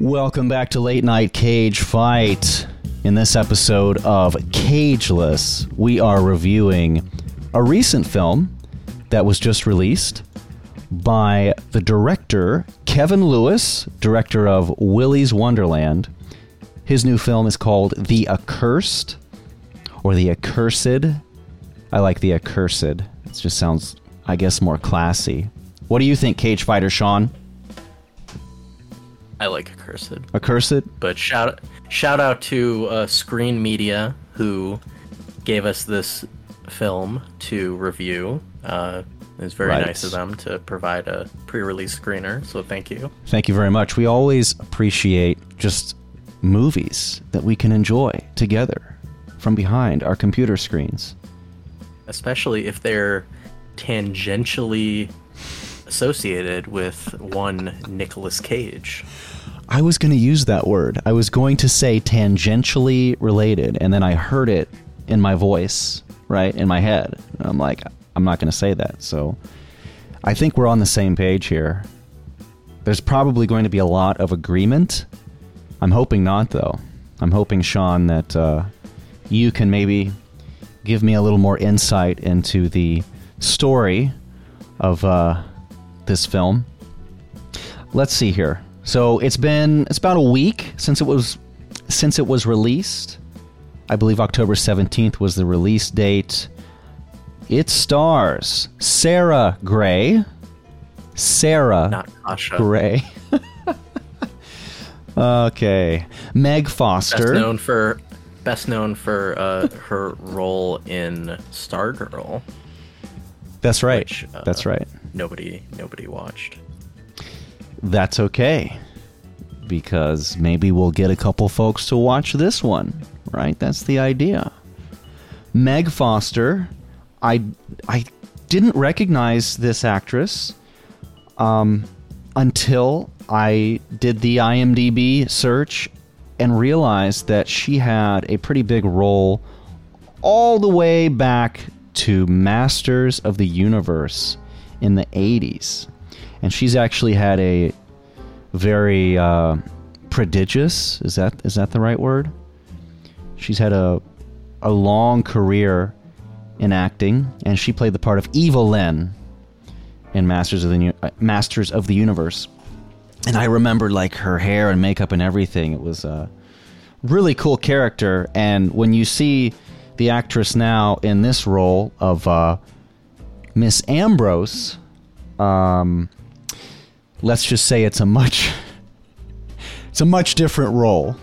Welcome back to Late Night Cage Fight. In this episode of Cageless, we are reviewing a recent film that was just released by the director Kevin Lewis, director of Willy's Wonderland. His new film is called The Accursed or The Accursed. I like The Accursed. It just sounds, I guess, more classy. What do you think, Cage Fighter Sean? I like Accursed. Accursed? But shout shout out to uh, Screen Media who gave us this film to review. Uh, it was very Right. nice of them to provide a pre-release screener. So thank you. Thank you very much. We always appreciate just movies that we can enjoy together from behind our computer screens. especially if they're tangentially associated with one Nicolas Cage. I was going to use that word. I was going to say tangentially related, and then I heard it in my voice, right, in my head. And I'm like, I'm not going to say that. So I think we're on the same page here. There's probably going to be a lot of agreement. I'm hoping not, though. I'm hoping, Sean, that uh, you can maybe give me a little more insight into the story of uh, this film. Let's see here. So it's been it's about a week since it was since it was released. I believe October 17th was the release date. It stars Sarah Grey. Sarah Not Sasha. Gray. okay. Meg Foster. Best known for best known for uh, her role in Stargirl. That's right. which, uh, That's right. Nobody nobody watched. That's okay. Because maybe we'll get a couple folks to watch this one, right? That's the idea. Meg Foster, I I didn't recognize this actress um, until I did the IMDb search and realized that she had a pretty big role all the way back to Masters of the Universe in the 80s. And she's actually had a very uh, prodigious is that is that the right word? She's had a a long career in acting, and she played the part of Evil Lyn in Masters of the uh, Masters of the Universe. And I remember like her hair and makeup and everything. It was a really cool character. And when you see the actress now in this role of uh, Miss Ambrose, um, let's just say it's a much it's a much different role.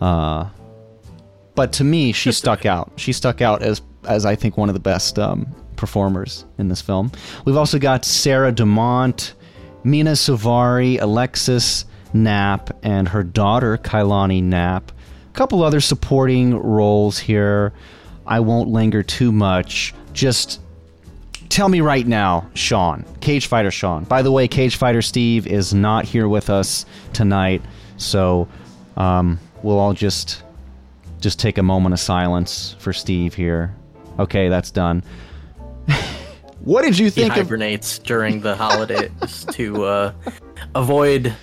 Uh, but to me, she stuck out. She stuck out as as I think one of the best um, performers in this film. We've also got Sarah Dumont, Mena Suvari, Alexis Knapp, and her daughter Kailani Knapp. A couple other supporting roles here. I won't linger too much. Just tell me right now, Sean, Cage Fighter Sean. By the way, Cage Fighter Steve is not here with us tonight, so um, we'll all just just take a moment of silence for Steve here. Okay, that's done. what did you He think of? hibernates during the holidays to uh, avoid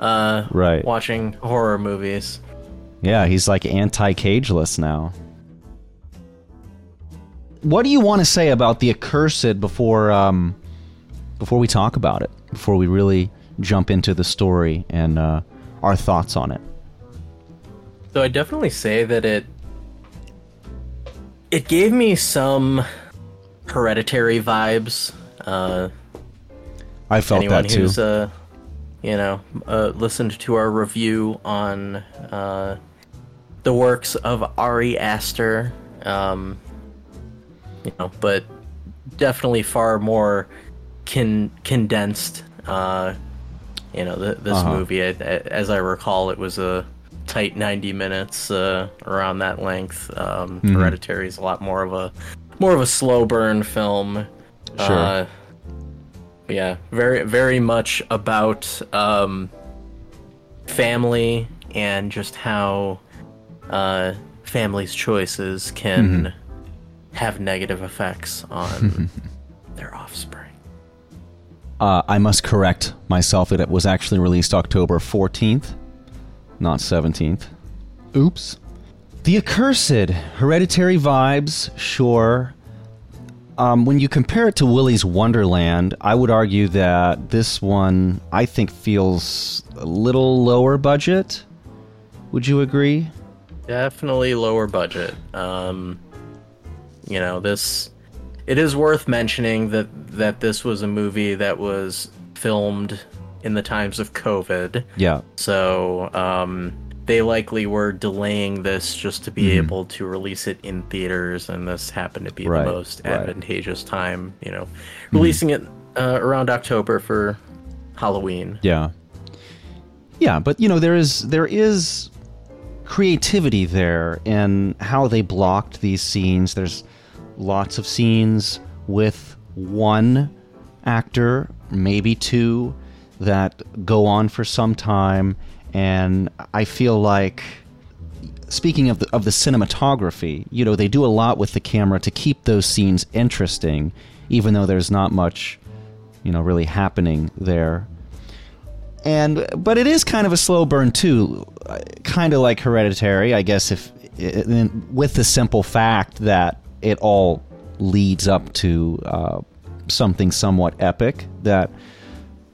uh, Right. watching horror movies. Yeah, he's like anti-cageless now. What do you want to say about the accursed before um, before we talk about it? Before we really jump into the story and uh, our thoughts on it? So I definitely say that it it gave me some hereditary vibes. Uh, I felt anyone that too. who's uh, you know uh, listened to our review on uh, the works of Ari Aster, um, you know, but definitely far more con- condensed. Uh, you know, th- this Uh-huh. movie, I, I- as I recall, it was a tight 90 minutes uh, around that length. Um, Mm-hmm. Hereditary is a lot more of a more of a slow burn film. Sure. Uh, yeah, very very much about um, family and just how uh, family's choices can have negative effects on their offspring. Uh, I must correct myself. That it was actually released October 14th, not 17th. Oops. The Accursed, hereditary vibes, sure. Um, when you compare it to Willy's Wonderland, I would argue that this one, I think, feels a little lower budget. Would you agree? Definitely lower budget. Um, you know, this. It is worth mentioning that that this was a movie that was filmed in the times of COVID. Yeah. So um, they likely were delaying this just to be Mhm. able to release it in theaters, and this happened to be Right, the most right. advantageous time. You know, releasing it uh, around October for Halloween. Yeah. Yeah, but you know there is there is creativity there in how they blocked these scenes. There's lots of scenes with one actor, maybe two that go on for some time. And I feel like speaking of the, of the cinematography, you know, they do a lot with the camera to keep those scenes interesting even though there's not much, you know, really happening there. And but it is kind of a slow burn too. Kind of like hereditary i guess if with the simple fact that it all leads up to uh, something somewhat epic that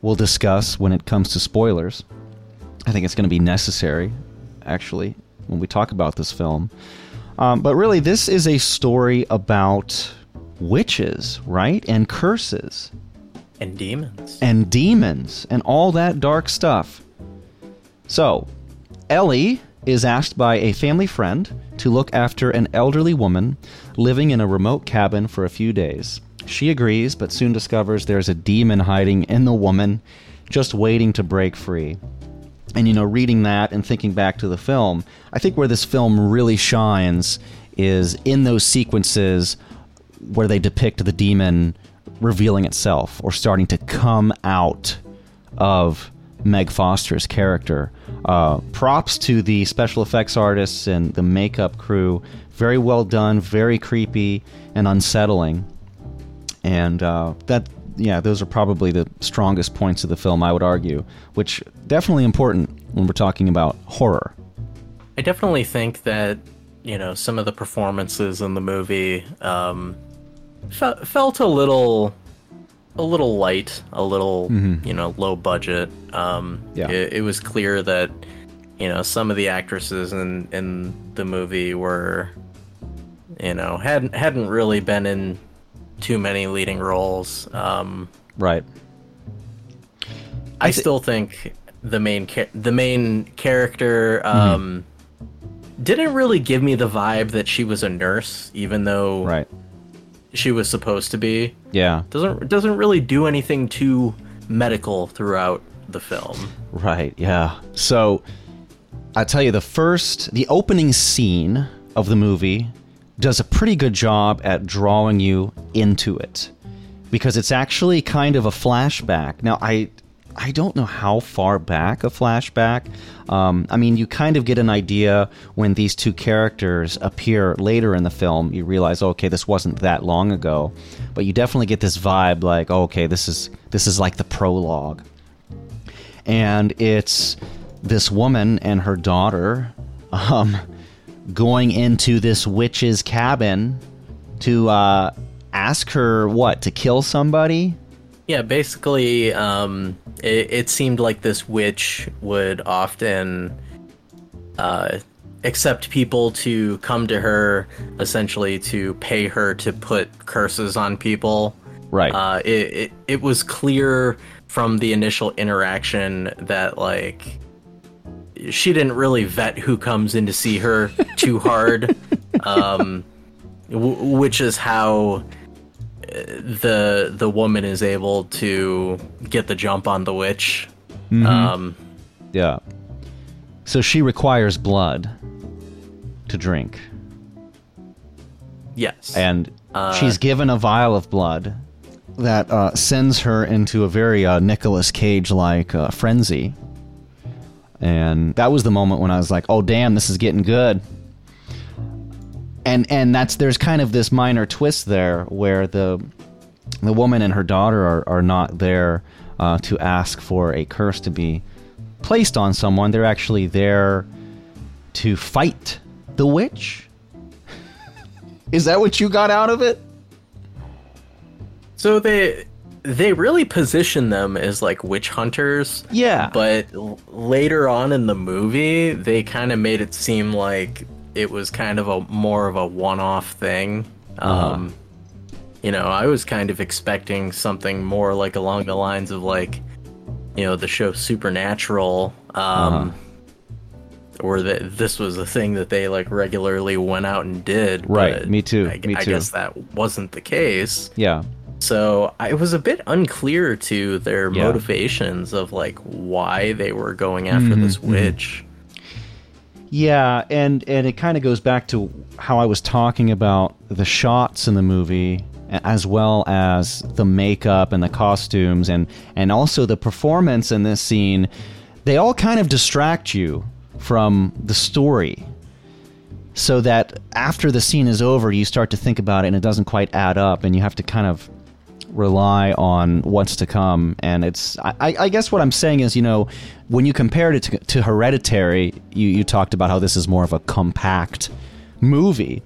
we'll discuss when it comes to spoilers i think it's going to be necessary actually when we talk about this film um, but really this is a story about witches right and curses And demons. and demons and all that dark stuff. So, Ellie is asked by a family friend to look after an elderly woman living in a remote cabin for a few days. She agrees, but soon discovers there's a demon hiding in the woman, just waiting to break free. And you know, reading that and thinking back to the film, I think where this film really shines is in those sequences where they depict the demon revealing itself or starting to come out of Meg Foster's character. Uh, props to the special effects artists and the makeup crew. Very well done, very creepy and unsettling. And uh, that, yeah, those are probably the strongest points of the film, I would argue, which definitely important when we're talking about horror. I definitely think that you know some of the performances in the movie um, fe- felt a little, a little light, a little you know low budget. Um, Yeah. it, it was clear that you know some of the actresses in in the movie were, you know, hadn't hadn't really been in too many leading roles. Um, Right. I thi- still think the main cha- the main character um, didn't really give me the vibe that she was a nurse, even though Right. She was supposed to be. Yeah. doesn't doesn't really do anything too medical throughout the film. Right, yeah. So I tell you, the first, the opening scene of the movie does a pretty good job at drawing you into it because it's actually kind of a flashback. Now, I. I don't know how far back a flashback. Um, I mean, you kind of get an idea when these two characters appear later in the film. You realize, okay, this wasn't that long ago, but you definitely get this vibe, like, oh, okay, this is this is like the prologue and it's this woman and her daughter um, going into this witch's cabin to uh, ask her what to kill somebody. Yeah, basically, um, it, it seemed like this witch would often uh, accept people to come to her, essentially to pay her to put curses on people. Right. Uh, it, it it was clear from the initial interaction that like she didn't really vet who comes in to see her too hard, um, w- which is how the the woman is able to get the jump on the witch. Um, yeah. So she requires blood to drink, yes, and she's given a vial of blood that uh, sends her into a very uh, Nicolas Cage like uh, frenzy. And that was the moment when I was like, "Oh damn, this is getting good." And and that's there's kind of this minor twist there where the the woman and her daughter are, are not there uh, to ask for a curse to be placed on someone. They're actually there to fight the witch. Is that what you got out of it? So they they really position them as like witch hunters. Yeah. But l- later on in the movie, they kind of made it seem like it was kind of a more of a one-off thing. Uh-huh. Um you know, I was kind of expecting something more like along the lines of like you know, the show Supernatural um Uh-huh. or that this was a thing that they like regularly went out and did. Right, me too, I, me I guess that wasn't the case. Yeah. So I was a bit unclear to their Yeah. motivations of like why they were going after this Mm-hmm, witch. Yeah, and and it kind of goes back to how I was talking about the shots in the movie as well as the makeup and the costumes and and also the performance in this scene. They all kind of distract you from the story so that after the scene is over you start to think about it and it doesn't quite add up and you have to kind of rely on what's to come. And it's, I, I guess what I'm saying is, you know, when you compared it to, to Hereditary, you, you talked about how this is more of a compact movie.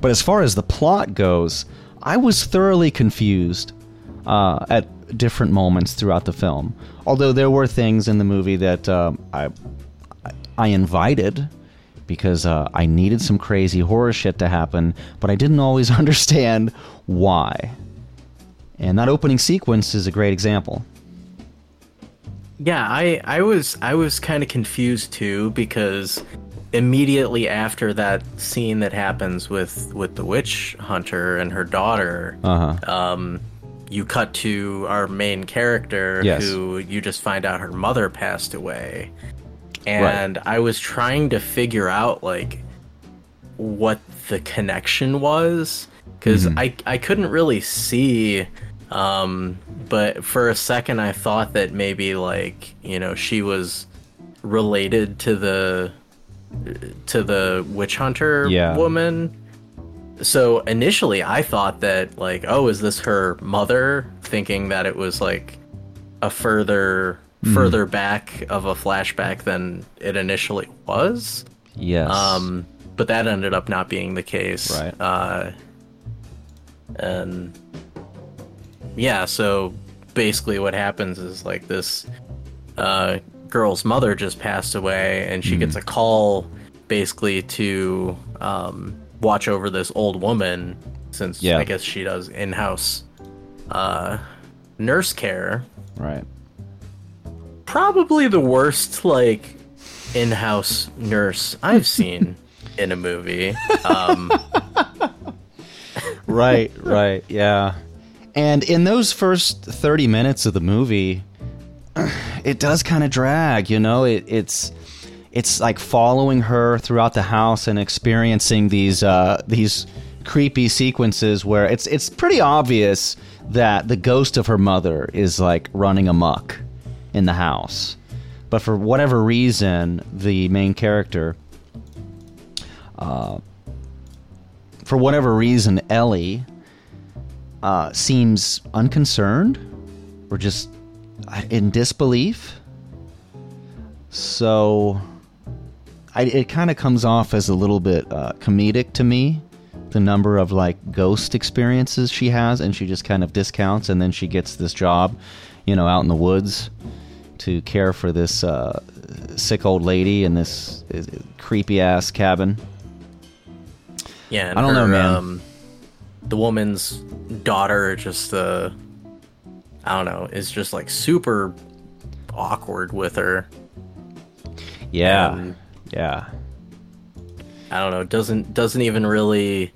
But as far as the plot goes, I was thoroughly confused uh, at different moments throughout the film. Although there were things in the movie that um, I, I invited because uh, I needed some crazy horror shit to happen, but I didn't always understand why. And that opening sequence is a great example. Yeah, I I was I was kind of confused too because immediately after that scene that happens with with the witch hunter and her daughter, Uh huh. um, you cut to our main character Yes. who you just find out her mother passed away. And I was trying to figure out like what the connection was because I I couldn't really see um but for a second I thought that maybe like you know she was related to the to the witch hunter Yeah. woman so initially I thought that like oh is this her mother thinking that it was like a further further back of a flashback than it initially was Yes. um but that ended up not being the case Right. uh and yeah so basically what happens is like this uh girl's mother just passed away and she gets a call basically to um watch over this old woman since Yeah. i guess she does in-house uh nurse care right. probably the worst like in-house nurse I've seen in a movie. Um, right, right, yeah. And in those first 30 minutes of the movie, it does kind of drag, you know? It, it's it's like following her throughout the house and experiencing these uh, these creepy sequences where it's it's pretty obvious that the ghost of her mother is like running amok in the house. But for whatever reason, the main character for whatever reason, Ellie uh, seems unconcerned or just uh, in disbelief. So I, it kind of comes off as a little bit uh, comedic to me. The number of like ghost experiences she has, and she just kind of discounts, and then she gets this job, you know, out in the woods to care for this uh, sick old lady in this uh, creepy ass cabin. yeah, I don't know, man. Um, the woman's daughter just uh, I don't know, is just like super awkward with her. Yeah, Um, yeah. I don't know, doesn't doesn't even really.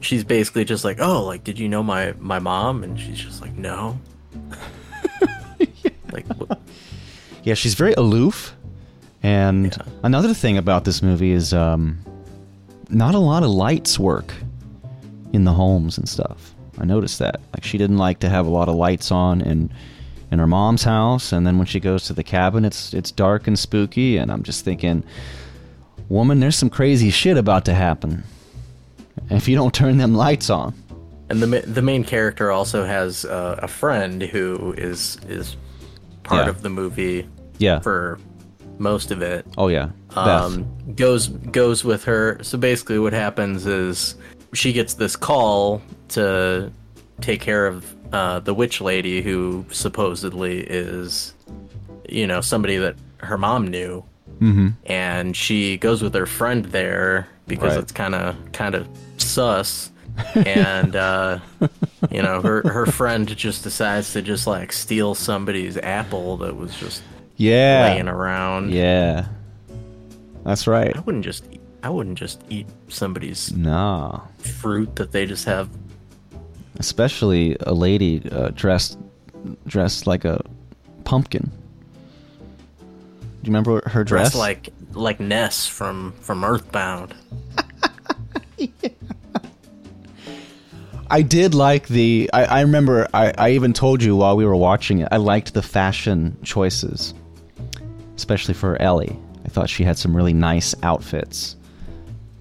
she's- basically just like, oh, like, did you know my my mom? And she's just like, no. like, Yeah, she's very aloof. And Yeah. another thing about this movie is um, not a lot of lights work in the homes and stuff. I noticed that. Like she didn't like to have a lot of lights on in in her mom's house, and then when she goes to the cabin, it's it's dark and spooky. And I'm just thinking, woman, there's some crazy shit about to happen if you don't turn them lights on. and the the main character also has uh, a friend who is is part Yeah. of the movie Yeah. for most of it. oh yeah. Um, goes goes with her. So basically, what happens is she gets this call to take care of uh, the witch lady, who supposedly is, you know, somebody that her mom knew, mm-hmm. and she goes with her friend there because Right. it's kind of kind of sus. and uh, you know her her friend just decides to just like steal somebody's apple that was just Yeah. laying around. Yeah. That's right. I wouldn't just eat, I wouldn't just eat somebody's Nah. fruit that they just have Especially a lady uh, dressed dressed like a pumpkin. Do you remember her dress? dressed like like Ness from from Earthbound. I did like the. I, I remember. I, I even told you while we were watching it. I liked the fashion choices, especially for Ellie. I thought she had some really nice outfits,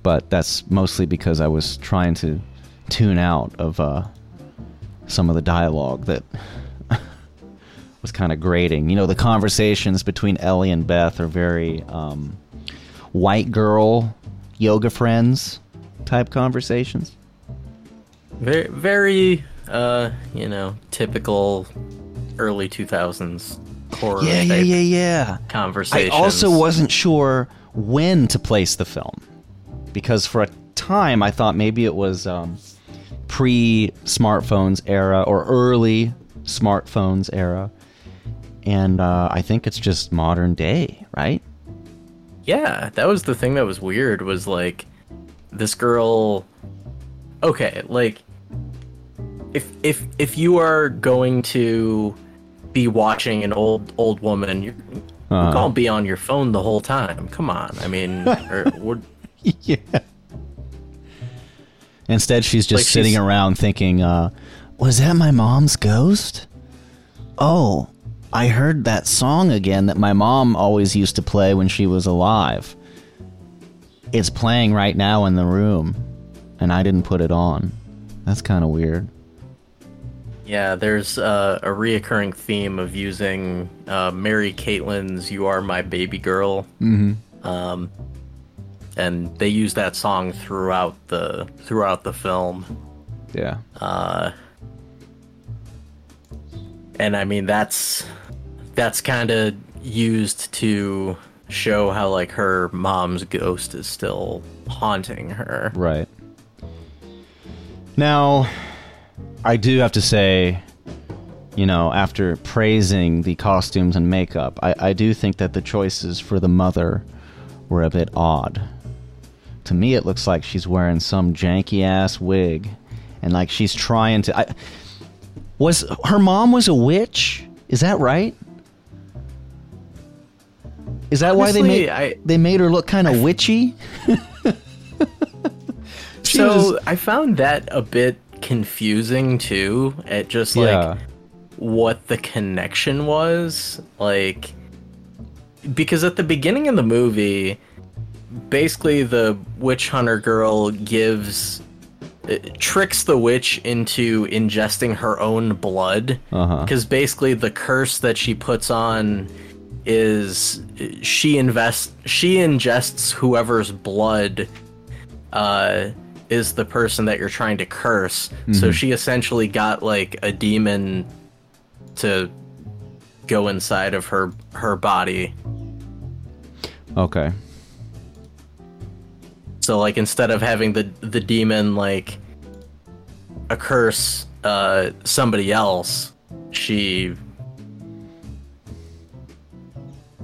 but that's mostly because I was trying to tune out of uh, some of the dialogue that was kind of grating. You know, the conversations between Ellie and Beth are very um, white girl yoga friends type conversations. Very very uh you know typical early two thousands horror Yeah, yeah, yeah, yeah. I also wasn't sure when to place the film because for a time I thought maybe it was um, pre smartphones era or early smartphones era, and uh, I think it's just modern day, right? Yeah, that was the thing that was weird was like this girl okay, like if if if you are going to be watching an old old woman, you're, Uh-huh. you can't be on your phone the whole time. Come on. I mean, or, yeah. Instead, she's just Like sitting she's- around thinking, uh, "Was that my mom's ghost? Oh, I heard that song again that my mom always used to play when she was alive. It's playing right now in the room, and I didn't put it on. That's kind of weird." Yeah, there's uh, a reoccurring theme of using uh, Mary Caitlin's "You Are My Baby Girl," mm-hmm. um, and they use that song throughout the throughout the film. Yeah. Uh, and I mean that's that's kind of used to show how like her mom's ghost is still haunting her. Right. Now, I do have to say, you know, after praising the costumes and makeup, I, I do think that the choices for the mother were a bit odd. To me, it looks like she's wearing some janky ass wig, and like she's trying to. I, was her mom was a witch? Is that right? Is that why they made I- they made her look kind of witchy? So was- I found that a bit confusing too. At just like Yeah. what the connection was, like because at the beginning of the movie, basically the witch hunter girl gives uh, tricks the witch into ingesting her own blood Uh-huh. because basically the curse that she puts on is uh, she invest she ingests whoever's blood uh is the person that you're trying to curse so she essentially got like a demon to go inside of her her body Okay. So like instead of having the the demon like a curse uh somebody else, she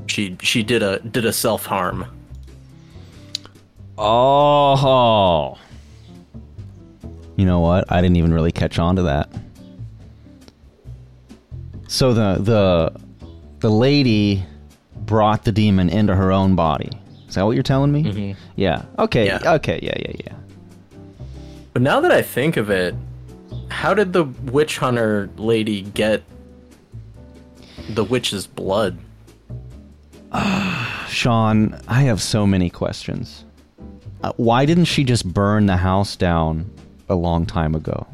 she she did a did a self harm. Oh. You know what? I didn't even really catch on to that. So the the the lady brought the demon into her own body. Is that what you're telling me? Mhm. Yeah. Okay. Yeah. Okay. Yeah. Yeah. Yeah. But now that I think of it, how did the witch hunter lady get the witch's blood? Sean, I have so many questions. Uh, why didn't she just burn the house down a long time ago?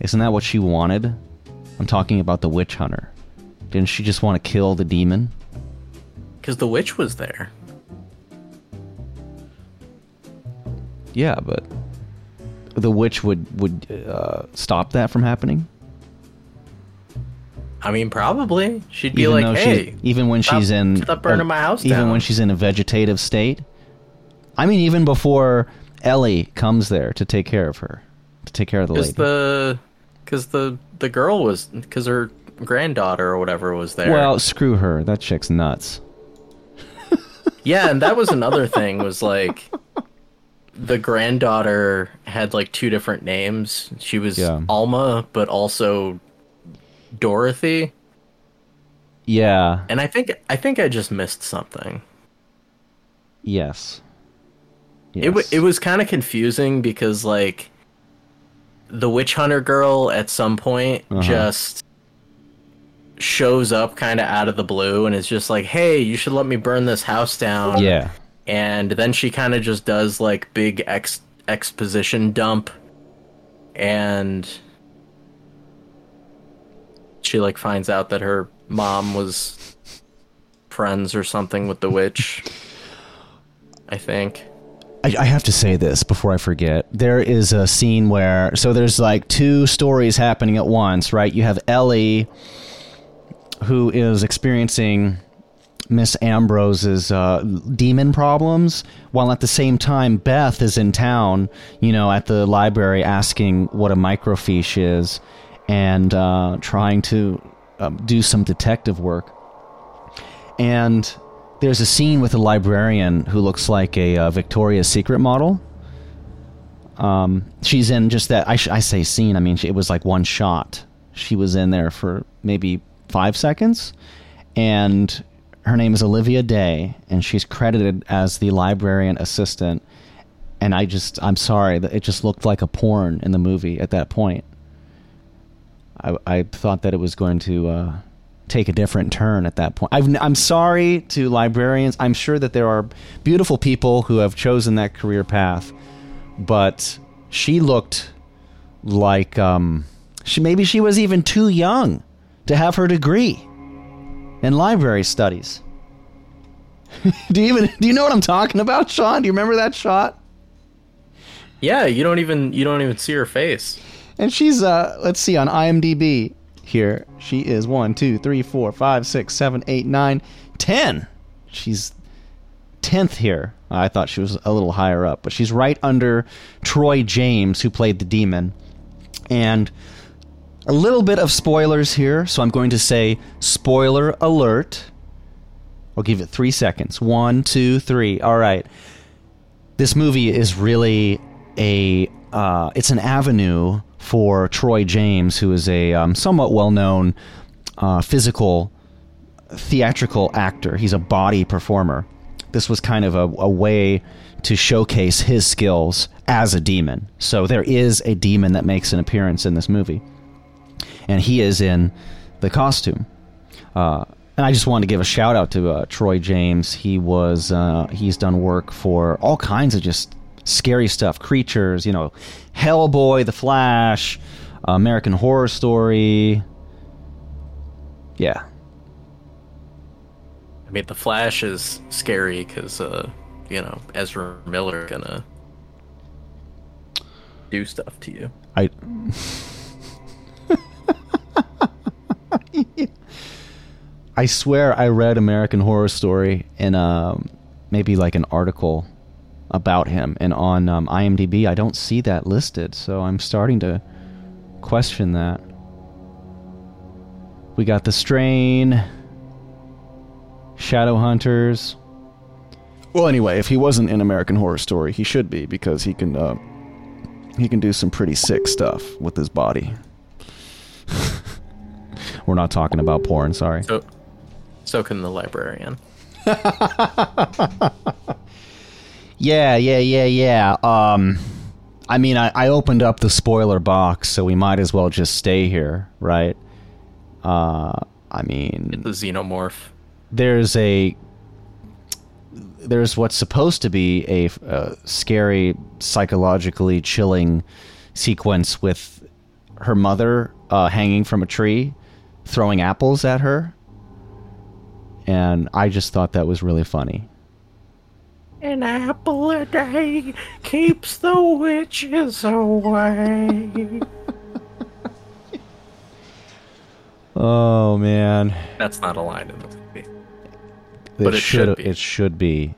Isn't that what she wanted? I'm talking about the witch hunter. Didn't she just want to kill the demon? Because the witch was there. Yeah, but the witch would would uh, stop that from happening. I mean, probably. She'd be even like, hey, she's, even when stop- she's in stop burning my house even down. when she's in a vegetative state. I mean, even before Ellie comes there to take care of her, to take care of the because lady. the because the the girl was because her granddaughter or whatever was there. Well, screw her. That chick's nuts. yeah, and that was another thing was like the granddaughter had like two different names. She was Yeah. Alma, but also Dorothy. Yeah. And I think I think I just missed something. Yes. yes. It w- it was kind of confusing because like the witch hunter girl at some point Uh-huh. just shows up kind of out of the blue and is just like, "Hey, you should let me burn this house down." Yeah. And then she kind of just does like big ex- exposition dump and she like finds out that her mom was friends or something with the witch. I think. I, I have to say this before I forget. There is a scene where so there's like two stories happening at once, right? You have Ellie, who is experiencing Miss Ambrose's uh, demon problems, while at the same time Beth is in town, you know, at the library asking what a microfiche is, and uh, trying to um, do some detective work. And there's a scene with a librarian who looks like a uh, Victoria's Secret model. Um, she's in just that. I, sh- I say scene. I mean, she, it was like one shot. She was in there for maybe five seconds, and her name is Olivia Day, and she's credited as the librarian assistant. And I just, I'm sorry that it just looked like a porn in the movie at that point. I, I thought that it was going to uh, take a different turn at that point. N- I'm sorry to librarians. I'm sure that there are beautiful people who have chosen that career path, but she looked like um, she maybe she was even too young to have her degree in library studies. do you even do you know what I'm talking about, Sean? Do you remember that shot? Yeah, you don't even you don't even see her face. And she's uh let's see on IMDb here. She is one, two, three, four, five, six, seven, eight, nine, ten. She's tenth here. I thought she was a little higher up, but she's right under Troy James, who played the demon. And a little bit of spoilers here, so I'm going to say spoiler alert. I'll give it three seconds. One, two, three. All right. This movie is really a uh, it's an avenue for Troy James, who is a um, somewhat well-known uh, physical theatrical actor. He's a body performer. This was kind of a, a way to showcase his skills as a demon. So there is a demon that makes an appearance in this movie, and he is in the costume. Uh, and I just wanted to give a shout out to uh, Troy James. He was uh, he's done work for all kinds of just scary stuff, creatures, you know, Hellboy, The Flash, American Horror Story. Yeah, I mean, the Flash is scary because uh, you know Ezra Miller gonna do stuff to you. I. I swear I read American Horror Story in um, maybe like an article about him, and on um, IMDb I don't see that listed, so I'm starting to question that. We got The Strain, Shadowhunters. Well, anyway, if he wasn't in American Horror Story, he should be because he can uh, he can do some pretty sick stuff with his body. We're not talking about porn, sorry. So, so can the librarian. Yeah, yeah, yeah, yeah. Um, I mean, I, I opened up the spoiler box, so we might as well just stay here, right? Uh, I mean, The xenomorph. there's a there's what's supposed to be a, uh scary, psychologically chilling sequence with her mother uh, hanging from a tree, throwing apples at her, and I just thought that was really funny. An apple a day keeps the witches away. Oh man, That's not a line in the movie. it But it should be. It should be.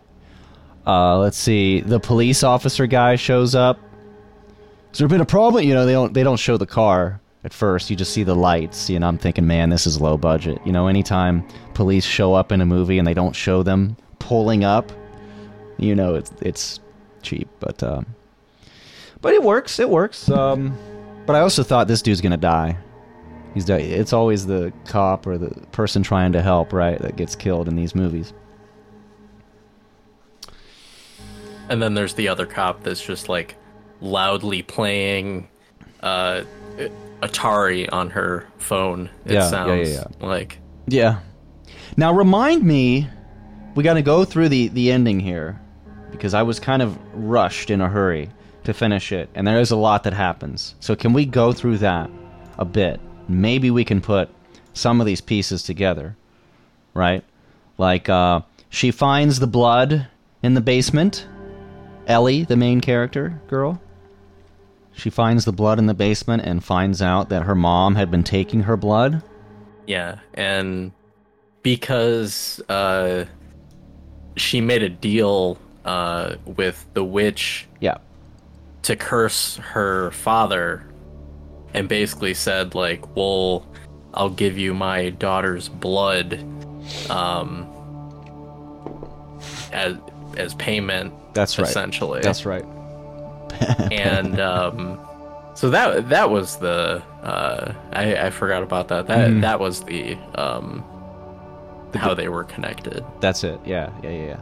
Uh, let's see. The police officer guy shows up. Has there been a problem? You know, they don't they don't show the car at first. You just see the lights. You know, I'm thinking, man, this is low budget. You know, anytime police show up in a movie and they don't show them pulling up, you know, it's it's cheap. But um, but it works. It works. Um, but I also thought this dude's gonna die. He's di- it's always the cop or the person trying to help, right, that gets killed in these movies. And then there's the other cop that's just like loudly playing uh, Atari on her phone. It Yeah, yeah, sounds yeah, like Yeah. Now remind me, we got to go through the the ending here because I was kind of rushed in a hurry to finish it, and there is a lot that happens. So can we go through that a bit? Maybe we can put some of these pieces together, right? Like uh, she finds the blood in the basement. Ellie, the main character girl, she finds the blood in the basement and finds out that her mom had been taking her blood. yeah, and because uh, she made a deal uh, with the witch Yeah. to curse her father and basically said like well i'll give you my daughter's blood um as as payment That's right. essentially That's right. and um so that that was the uh i i forgot about that that Mm-hmm. that was the um how they were connected That's it. Yeah, yeah, yeah, yeah.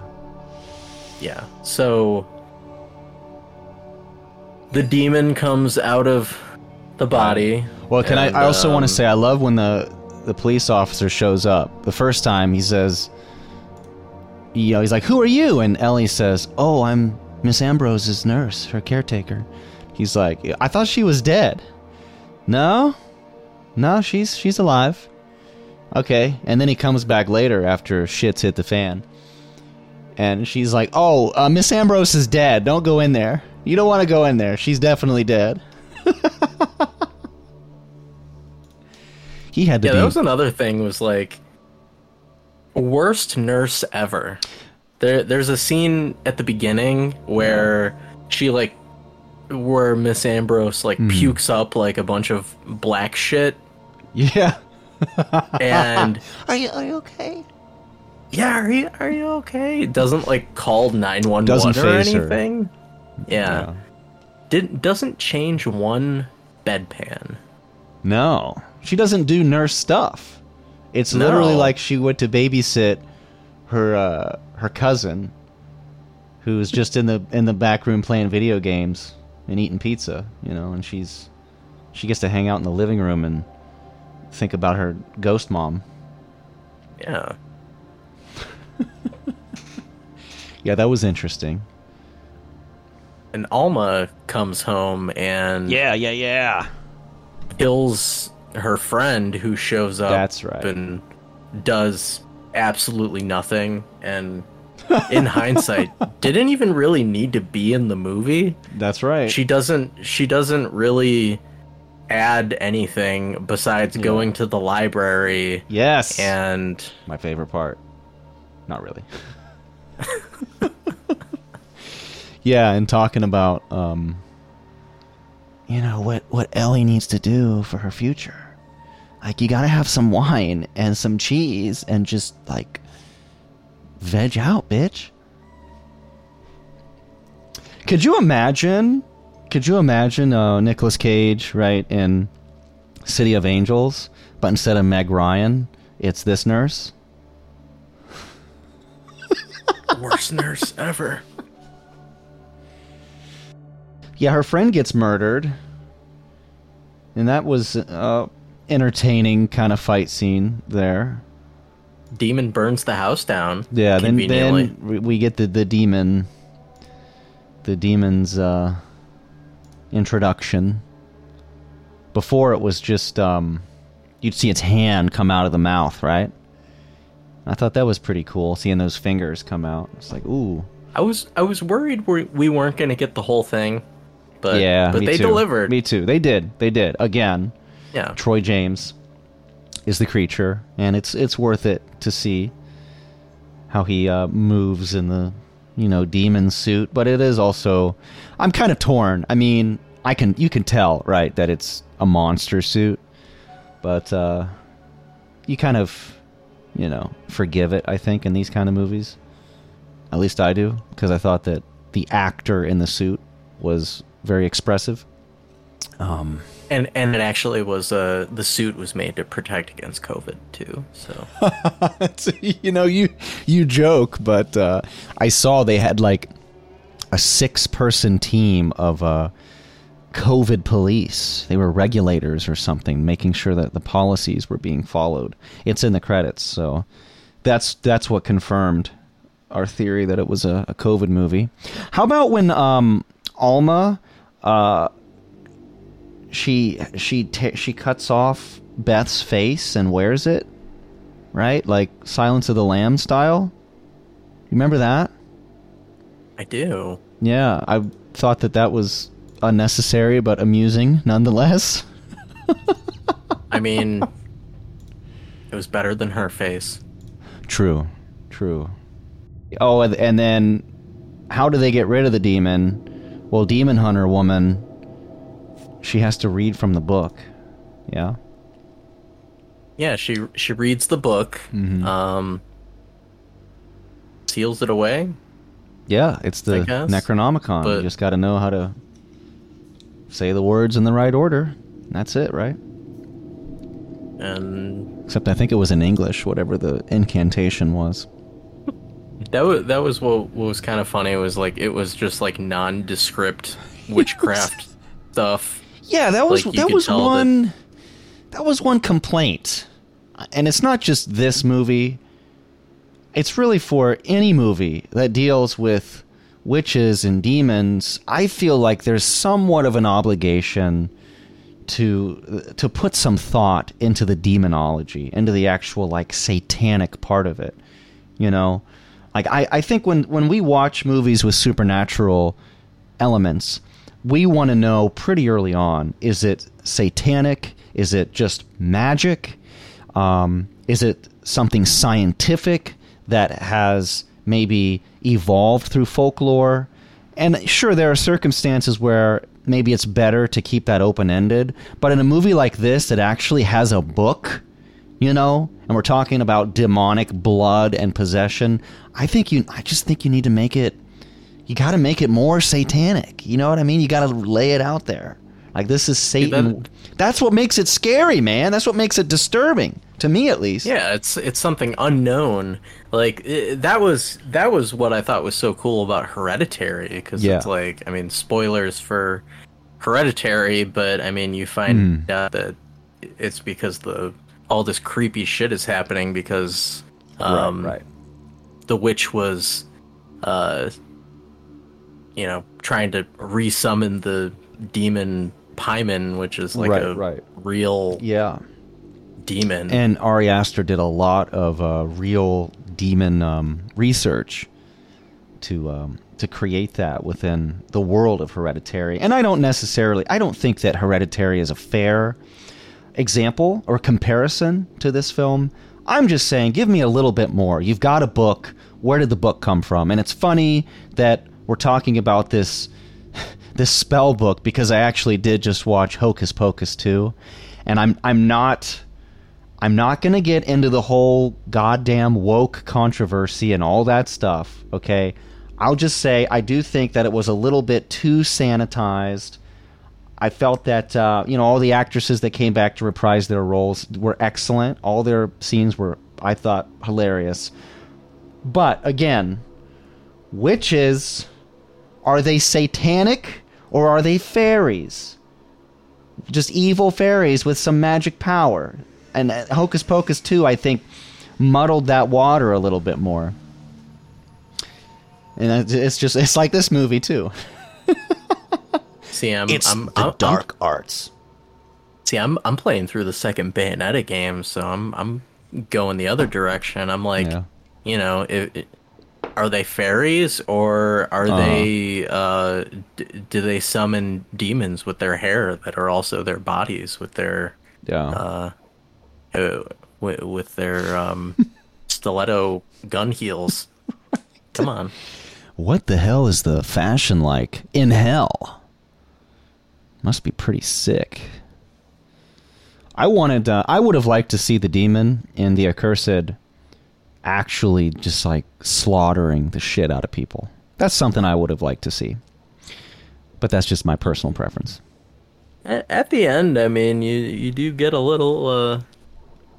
Yeah. So the demon comes out of the body. Well, can and, I? I also want um, to say I love when the the police officer shows up. The first time he says, you know, he's like, "Who are you?" And Ellie says, "Oh, I'm Miss Ambrose's nurse, her caretaker." He's like, "I thought she was dead." No, no, she's she's alive. Okay, and then he comes back later after shit's hit the fan, and she's like, "Oh, uh, Miss Ambrose is dead. Don't go in there. You don't want to go in there. She's definitely dead." he had to Yeah, be. that was another thing was like worst nurse ever. There there's a scene at the beginning where she like where Miss Ambrose like Hmm. pukes up like a bunch of black shit yeah. and Are you are you okay? yeah, are you are you okay? Doesn't like call 911 Doesn't or faze her. anything. Yeah. Didn't doesn't change one bedpan. No, she doesn't do nurse stuff. It's literally like she went to babysit her uh, her cousin, who's just in the in the back room playing video games and eating pizza. You know, and she's she gets to hang out in the living room and think about her ghost mom. Yeah. Yeah, that was interesting. And Alma comes home and Yeah, yeah, yeah. kills her friend who shows up That's right. and does absolutely nothing and in hindsight didn't even really need to be in the movie That's right. she doesn't she doesn't really add anything besides going to the library yes, and my favorite part. Not really. yeah, and talking about um you know what what Ellie needs to do for her future. Like you got to have some wine and some cheese and just like veg out, bitch. Could you imagine? Could you imagine uh, Nicolas Cage, right, in City of Angels, but instead of Meg Ryan, it's this nurse? worst nurse ever Yeah, her friend gets murdered, and that was uh, entertaining kind of fight scene there. demon burns the house down Yeah, then then we- get the the demon, the demon's uh, introduction. Before it was just um, you'd see its hand come out of the mouth, right? I thought that was pretty cool, seeing those fingers come out. It's like, ooh, I was I was worried we, we weren't going to get the whole thing, but yeah, but they too. delivered. Me too. They did. They did. Again, Yeah, Troy James is the creature, and it's it's worth it to see how he uh, moves in the you know demon suit. But it is also, I'm kind of torn. I mean, I can you can tell right that it's a monster suit, but uh, you kind of you know forgive it. I think in these kind of movies, at least I do, because I thought that the actor in the suit was very expressive. Um, and and it actually was uh the suit was made to protect against COVID too. So you know, you you joke, but uh, I saw they had like a six-person team of uh, COVID police. They were regulators or something, making sure that the policies were being followed. It's in the credits, so that's that's what confirmed our theory that it was a, a COVID movie. How about when um, Alma? Uh, she she ta she cuts off Beth's face and wears it, right? Like Silence of the Lamb style. You remember that? I do. Yeah, I thought that that was unnecessary but amusing nonetheless. I mean, it was better than her face. True, true. Oh, and, and then how do they get rid of the demon? Well, demon hunter woman, she has to read from the book. Yeah. Yeah, she she reads the book, Mm-hmm. um, seals it away. Yeah, it's the Necronomicon. you just got to know how to say the words in the right order. That's it, right? and Except I think it was in English, whatever the incantation was. that was that was what, what was kind of funny. It was like it was just like nondescript witchcraft stuff. Yeah, that was Like, that was tell that- one that was one complaint. And it's not just this movie. It's really for any movie that deals with witches and demons. I feel like there's somewhat of an obligation to to put some thought into the demonology, into the actual like satanic part of it. You know? Like I, I think when, when we watch movies with supernatural elements, we want to know pretty early on is it satanic? Is it just magic? Um, is it something scientific that has maybe evolved through folklore? And sure, there are circumstances where maybe it's better to keep that open ended. But in a movie like this that actually has a book, you know, and we're talking about demonic blood and possession, I think you, I just think you need to make it you got to make it more satanic. You know what I mean? You got to lay it out there. Like this is Satan. that- That's what makes it scary, man. That's what makes it disturbing to me, at least. Yeah, it's it's something unknown. Like i that was that was what I thought was so cool about Hereditary because Yeah. it's like I mean spoilers for Hereditary, but I mean you find out that it's because the all this creepy shit is happening because um, right. the witch was, uh, you know, trying to resummon the demon Paimon, which is like Right, a right. real Yeah. demon. And Ari Aster did a lot of uh, real demon um, research to um, to create that within the world of Hereditary. And I don't necessarily, I don't think that Hereditary is a fair example or comparison to this film. I'm just saying, give me a little bit more. You've got a book. Where did the book come from? And it's funny that we're talking about this this spell book because I actually did just watch Hocus Pocus 2, and I'm I'm not I'm not going to get into the whole goddamn woke controversy and all that stuff, okay? I'll just say I do think that it was a little bit too sanitized. I felt that uh, you know all the actresses that came back to reprise their roles were excellent. All their scenes were, I thought, hilarious. But again, witches are they satanic or are they fairies? Just evil fairies with some magic power. And uh, Hocus Pocus 2, I think, muddled that water a little bit more. And it's just, it's like this movie, too. See, I'm, It's I'm, the I'm, dark arts. See, I'm I'm playing through the second Bayonetta game, so I'm I'm going the other direction. I'm like, Yeah. you know, it, it- are they fairies or are Uh-huh. they uh d- do they summon demons with their hair that are also their bodies with their Yeah. uh with, with their um stiletto gun heels? Come on. what the hell is the fashion like in hell? Must be pretty sick. I wanted. Uh, I would have liked to see the demon in the accursed actually just like slaughtering the shit out of people. That's something I would have liked to see. But that's just my personal preference. At, at the end, I mean, you you do get a little uh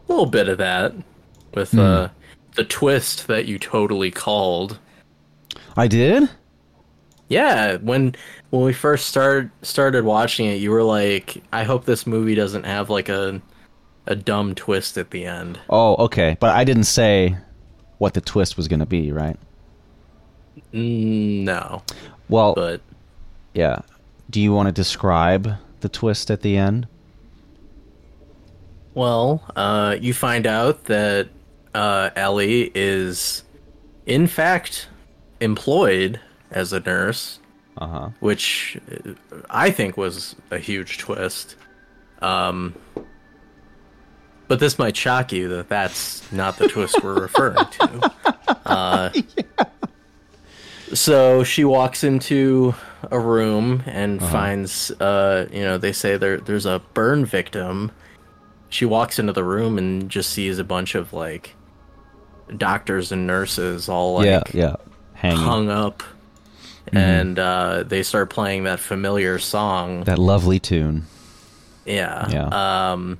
little bit of that with uh the twist that you totally called. I did. Yeah, when when we first started started watching it, you were like, "I hope this movie doesn't have like a a dumb twist at the end." Oh, okay. But I didn't say what the twist was going to be, right? Mm, No, Well, but yeah. Do you want to describe the twist at the end? well, uh, you find out that uh, Ellie is, in fact, employed as a nurse, Uh huh. which uh, I think was a huge twist. Um, but this might shock you that that's not the twist we're referring to. Uh, So she walks into a room and finds, uh, you know, they say there there's a burn victim. She walks into the room and just sees a bunch of like doctors and nurses all like yeah, yeah. Hanging. hung up, and uh, they start playing that familiar song. That lovely tune. Yeah. Yeah. Um,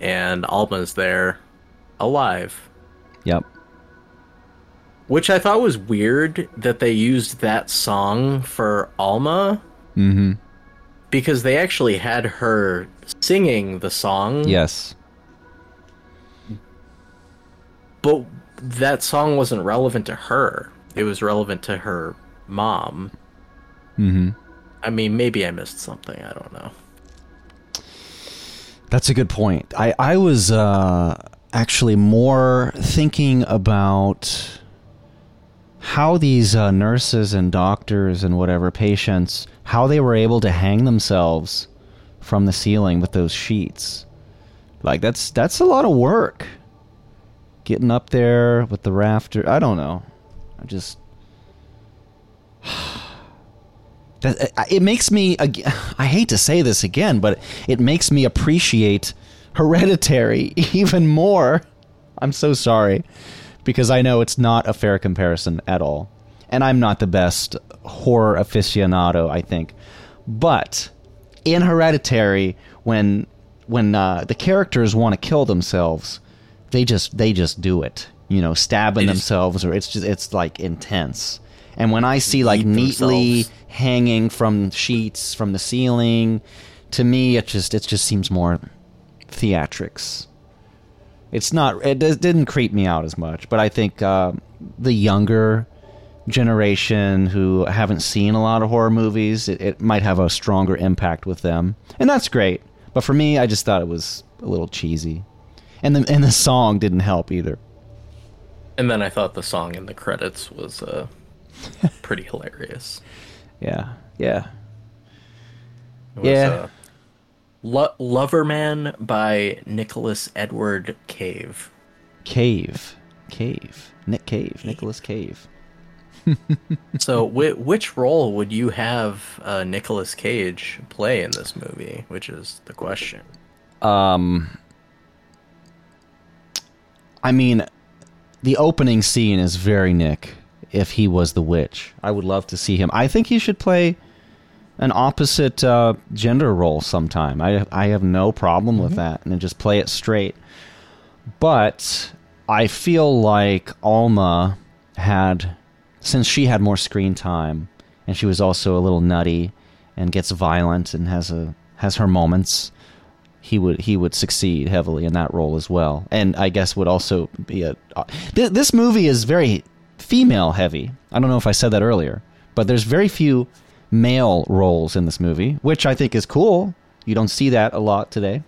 and Alma's there, alive. Yep. Which I thought was weird that they used that song for Alma Mm-hmm. because they actually had her singing the song. Yes. But that song wasn't relevant to her. It was relevant to her mom. Mm-hmm. I mean, maybe I missed something. I don't know. That's a good point. I, I was uh, actually more thinking about how these uh, nurses and doctors and whatever patients, how they were able to hang themselves from the ceiling with those sheets. Like that's that's a lot of work. Getting up there with the rafter. I don't know. I just it makes me I hate to say this again, but it makes me appreciate Hereditary even more. I'm so sorry because I know it's not a fair comparison at all. And I'm not the best horror aficionado, I think. But in Hereditary when when uh, the characters want to kill themselves, they just they just do it. You know, stabbing themselves or it's just it's like intense. And when I see like neatly themselves. hanging from sheets from the ceiling, to me it just it just seems more theatrics. It's not it does- didn't creep me out as much, but I think uh, the younger generation who haven't seen a lot of horror movies, it, it might have a stronger impact with them, and that's great. But for me, I just thought it was a little cheesy, and the and the song didn't help either. And then I thought the song in the credits was uh, pretty hilarious. Yeah, yeah, It was, Yeah. Uh, Lo- Loverman by Nicholas Edward Cave. Cave, Cave, Nick Cave, Nicholas Cave. So, whi which role would you have uh, Nicolas Cage play in this movie? Which is the question. Um, I mean, the opening scene is very Nick. If he was the witch, I would love to see him. I think he should play an opposite uh, gender role sometime. I I have no problem with that, and just play it straight. But I feel like Alma had, since she had more screen time, and she was also a little nutty, and gets violent and has a has her moments he would he would succeed heavily in that role as well, and I guess would also be a. Uh, th- this movie is very female heavy. I don't know if I said that earlier, but there's very few male roles in this movie, which I think is cool. You don't see that a lot today.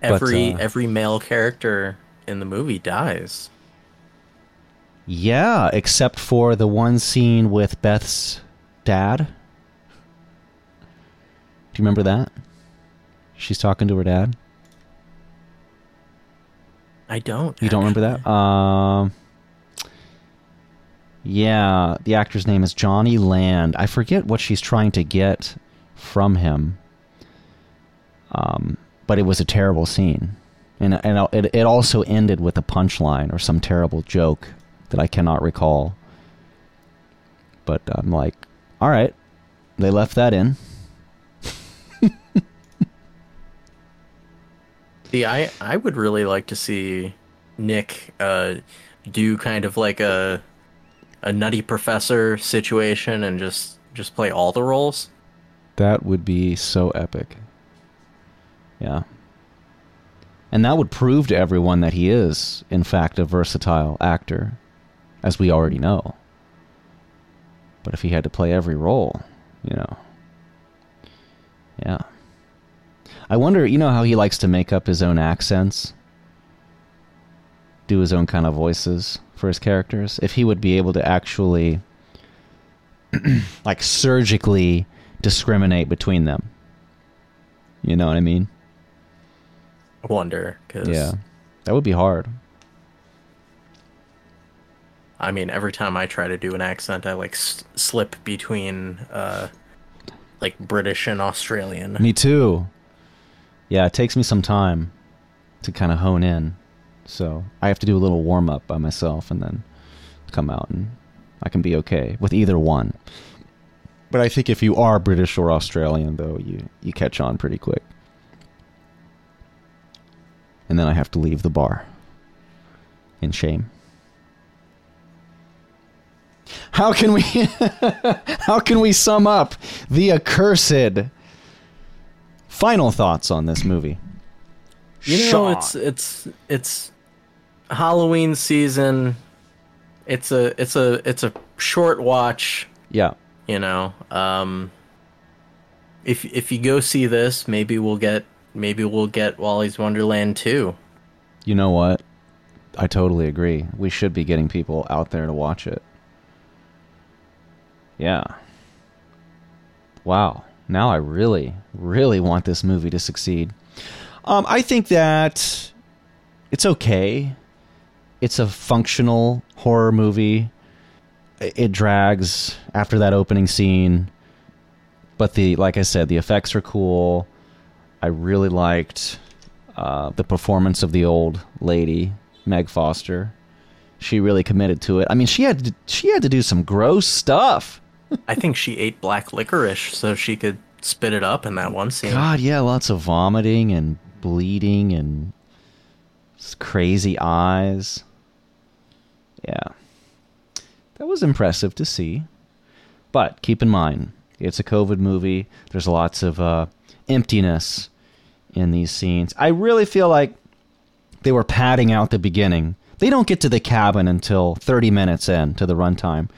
Every uh, every male character in the movie dies. Yeah, except for the one scene with Beth's dad. Do you remember that? She's talking to her dad. I don't. You don't remember that? Um. Yeah, the actor's name is Johnny Land. I forget what she's trying to get from him. Um, but it was a terrible scene, and and it it also ended with a punchline or some terrible joke that I cannot recall. But I'm like, all right, they left that in. See, I I would really like to see Nick uh, do kind of like a a nutty professor situation and just just play all the roles. That would be so epic. Yeah. And that would prove to everyone that he is, in fact, a versatile actor, as we already know. But if he had to play every role, you know. Yeah. I wonder, you know how he likes to make up his own accents? Do his own kind of voices for his characters? If he would be able to actually, like, surgically discriminate between them. You know what I mean? I wonder because Yeah. That would be hard. I mean, every time I try to do an accent, I like s- slip between uh, like British and Australian. Me too. Yeah, it takes me some time to kind of hone in. So I have to do a little warm up by myself and then come out and I can be okay with either one. But I think if you are British or Australian, though, you, you catch on pretty quick. And then I have to leave the bar in shame. How can we how can we sum up the accursed final thoughts on this movie? You know, Sean. it's it's it's Halloween season. It's a it's a it's a short watch. yeah. You know, um, if if you go see this, maybe we'll get maybe we'll get Willy's Wonderland too. You know what? I totally agree. We should be getting people out there to watch it. Yeah. Wow. Now I really, really want this movie to succeed. Um, I think that it's okay. It's a functional horror movie. It drags after that opening scene, but the like I said, the effects are cool. I really liked uh, the performance of the old lady, Meg Foster. She really committed to it. I mean, she had to, she had to do some gross stuff. I think she ate black licorice so she could spit it up in that one scene. God, yeah, lots of vomiting and bleeding and crazy eyes. Yeah. That was impressive to see. But keep in mind, it's a COVID movie. There's lots of uh, emptiness in these scenes. I really feel like they were padding out the beginning. They don't get to the cabin until 30 minutes in to the runtime.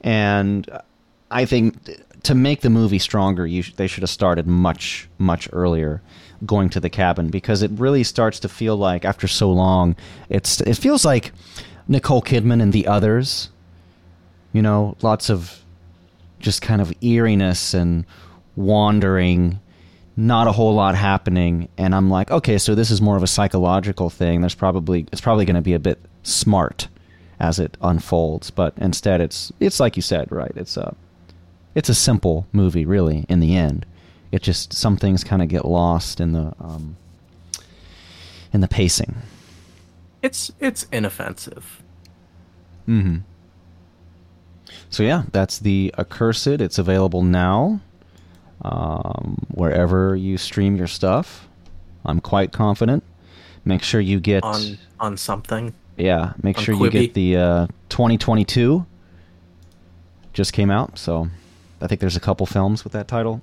And I think to make the movie stronger, sh- they should have started much, much earlier going to the cabin because it really starts to feel like after so long, it's it feels like Nicole Kidman and the others. You know, lots of just kind of eeriness and wandering, not a whole lot happening, and I'm like, okay, so this is more of a psychological thing. There's probably it's probably going to be a bit smart as it unfolds, but instead it's it's like you said, right? It's a it's a simple movie, really. In the end, it just some things kind of get lost in the um, in the pacing. It's it's inoffensive. Mm-hmm. So yeah, that's the accursed. It's available now, um, wherever you stream your stuff. I'm quite confident. Make sure you get on on something. yeah. Make on sure you get the uh, 2022. Just came out, so I think there's a couple films with that title.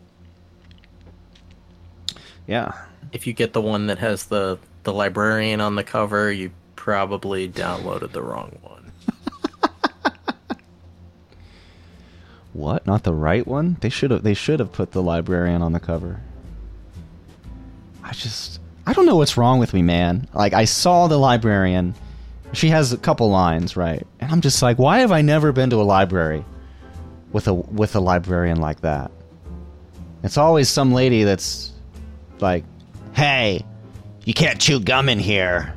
Yeah, If you get the one that has the the librarian on the cover, you probably downloaded the wrong one. What? Not the right one? They should have. They should have put the librarian on the cover. I just. I don't know what's wrong with me, man. Like I saw the librarian. She has a couple lines, right? And I'm just like, why have I never been to a library with a with a librarian like that? It's always some lady that's like, "Hey, you can't chew gum in here."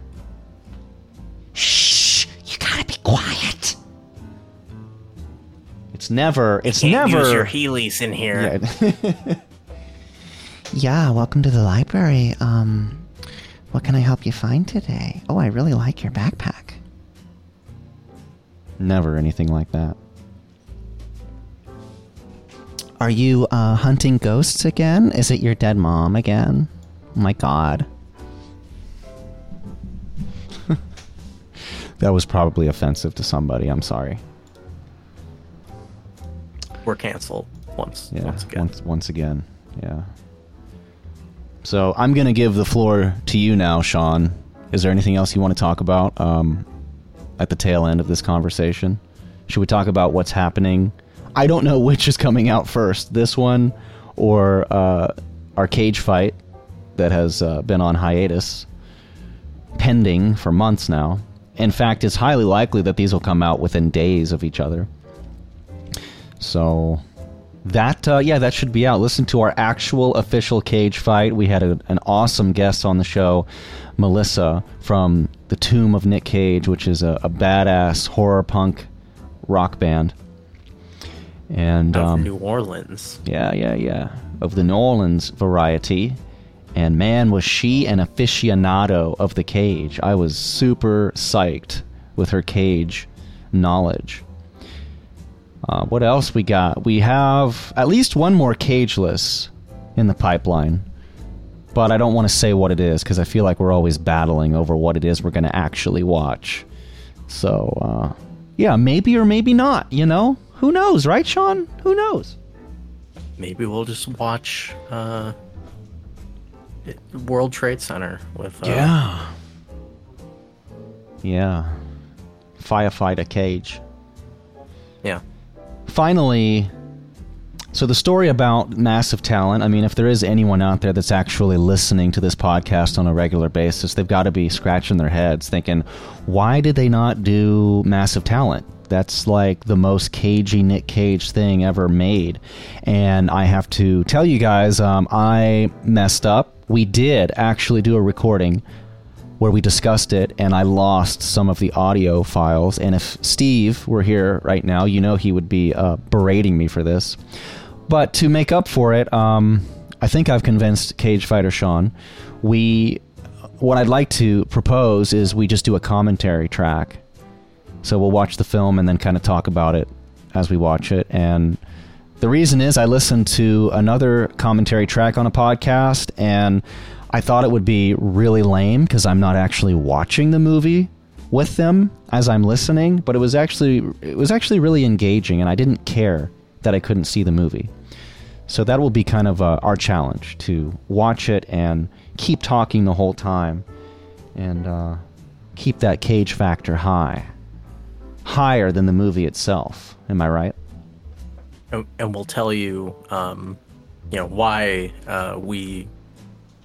Shh, you gotta be quiet. It's never. It's Can't never. use your Heelys in here. Yeah. yeah, welcome to the library. Um, what can I help you find today? Oh, I really like your backpack. Never anything like that. Are you uh, hunting ghosts again? Is it your dead mom again? Oh my god. That was probably offensive to somebody. I'm sorry. We're canceled once. Yeah, Once again. once once again. Yeah. So I'm gonna give the floor to you now, Sean. Is there anything else you want to talk about um, at the tail end of this conversation? Should we talk about what's happening? I don't know which is coming out first, this one or uh, our cage fight that has uh, been on hiatus, pending for months now. In fact, it's highly likely that these will come out within days of each other. So that uh, yeah, that should be out. Listen to our actual official cage fight. We had a, an awesome guest on the show, Melissa from the Tomb of Nick Cage, which is a, a badass horror punk rock band. And um, New Orleans. yeah, yeah, yeah, of the New Orleans variety. And man, was she an aficionado of the cage. I was super psyched with her cage knowledge. Uh, what else we got? We have at least one more cageless in the pipeline, but I don't want to say what it is because I feel like we're always battling over what it is we're going to actually watch. So, uh, yeah, maybe or maybe not, you know? Who knows, right, Sean? Who knows? Maybe we'll just watch uh, World Trade Center with. Uh, Yeah. Yeah. Firefighter cage. Yeah. Finally, so the story about massive talent, I mean, if there is anyone out there that's actually listening to this podcast on a regular basis, they've got to be scratching their heads thinking, why did they not do massive talent? That's like the most cagey Nick Cage thing ever made. And I have to tell you guys, um, I messed up. We did actually do a recording where we discussed it and I lost some of the audio files. And if Steve were here right now, you know he would be uh, berating me for this. But to make up for it, um, I think I've convinced Cage Fighter Sean. We, what I'd like to propose is we just do a commentary track. So we'll watch the film and then kind of talk about it as we watch it. And the reason is I listened to another commentary track on a podcast and I thought it would be really lame because I'm not actually watching the movie with them as I'm listening, but it was actually it was actually really engaging and I didn't care that I couldn't see the movie. So that will be kind of uh, our challenge to watch it and keep talking the whole time and uh, keep that cage factor high. Higher than the movie itself. Am I right? And, and we'll tell you, um, you know, why uh, we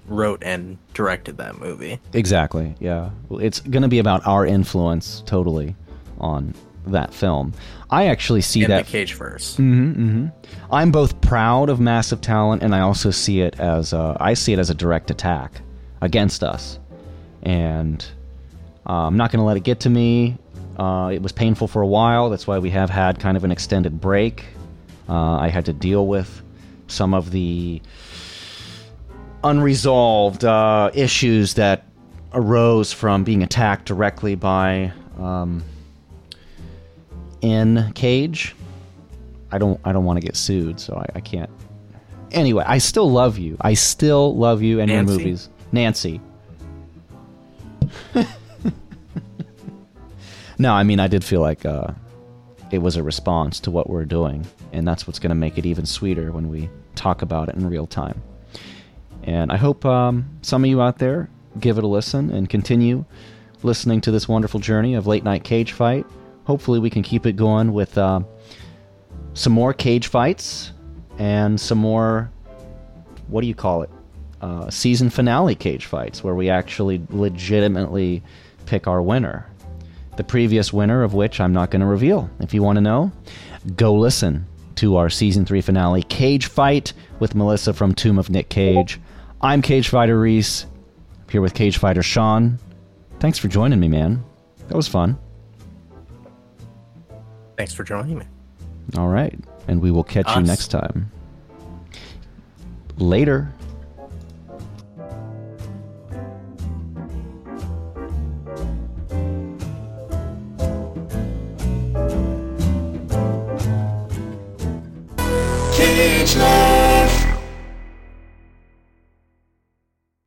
wrote and directed that movie. Exactly. Yeah. Well, It's going to be about our influence totally on that film. I actually see in that the cage first. Mm-hmm, I'm both proud of massive talent, and I also see it as a, I see it as a direct attack against us, and uh, I'm not going to let it get to me. Uh, it was painful for a while. That's why we have had kind of an extended break. Uh, I had to deal with some of the unresolved uh, issues that arose from being attacked directly by um, in Cage. I don't I don't want to get sued, so I, I can't. Anyway, I still love you. I still love you and your movies, Nancy. no, I mean I did feel like uh, it was a response to what we're doing, and that's what's going to make it even sweeter when we talk about it in real time. And I hope um, some of you out there give it a listen and continue listening to this wonderful journey of late night cage fight. Hopefully, we can keep it going with uh, some more cage fights and some more what do you call it? Uh, season finale cage fights where we actually legitimately pick our winner. The previous winner of which I'm not going to reveal. If you want to know, go listen to our season three finale cage fight with Melissa from Tomb of Nick Cage. I'm Cage Fighter Reese, I'm here with Cage Fighter Sean. Thanks for joining me, man. That was fun. Thanks for joining me. All right. And we will catch you next time. Later.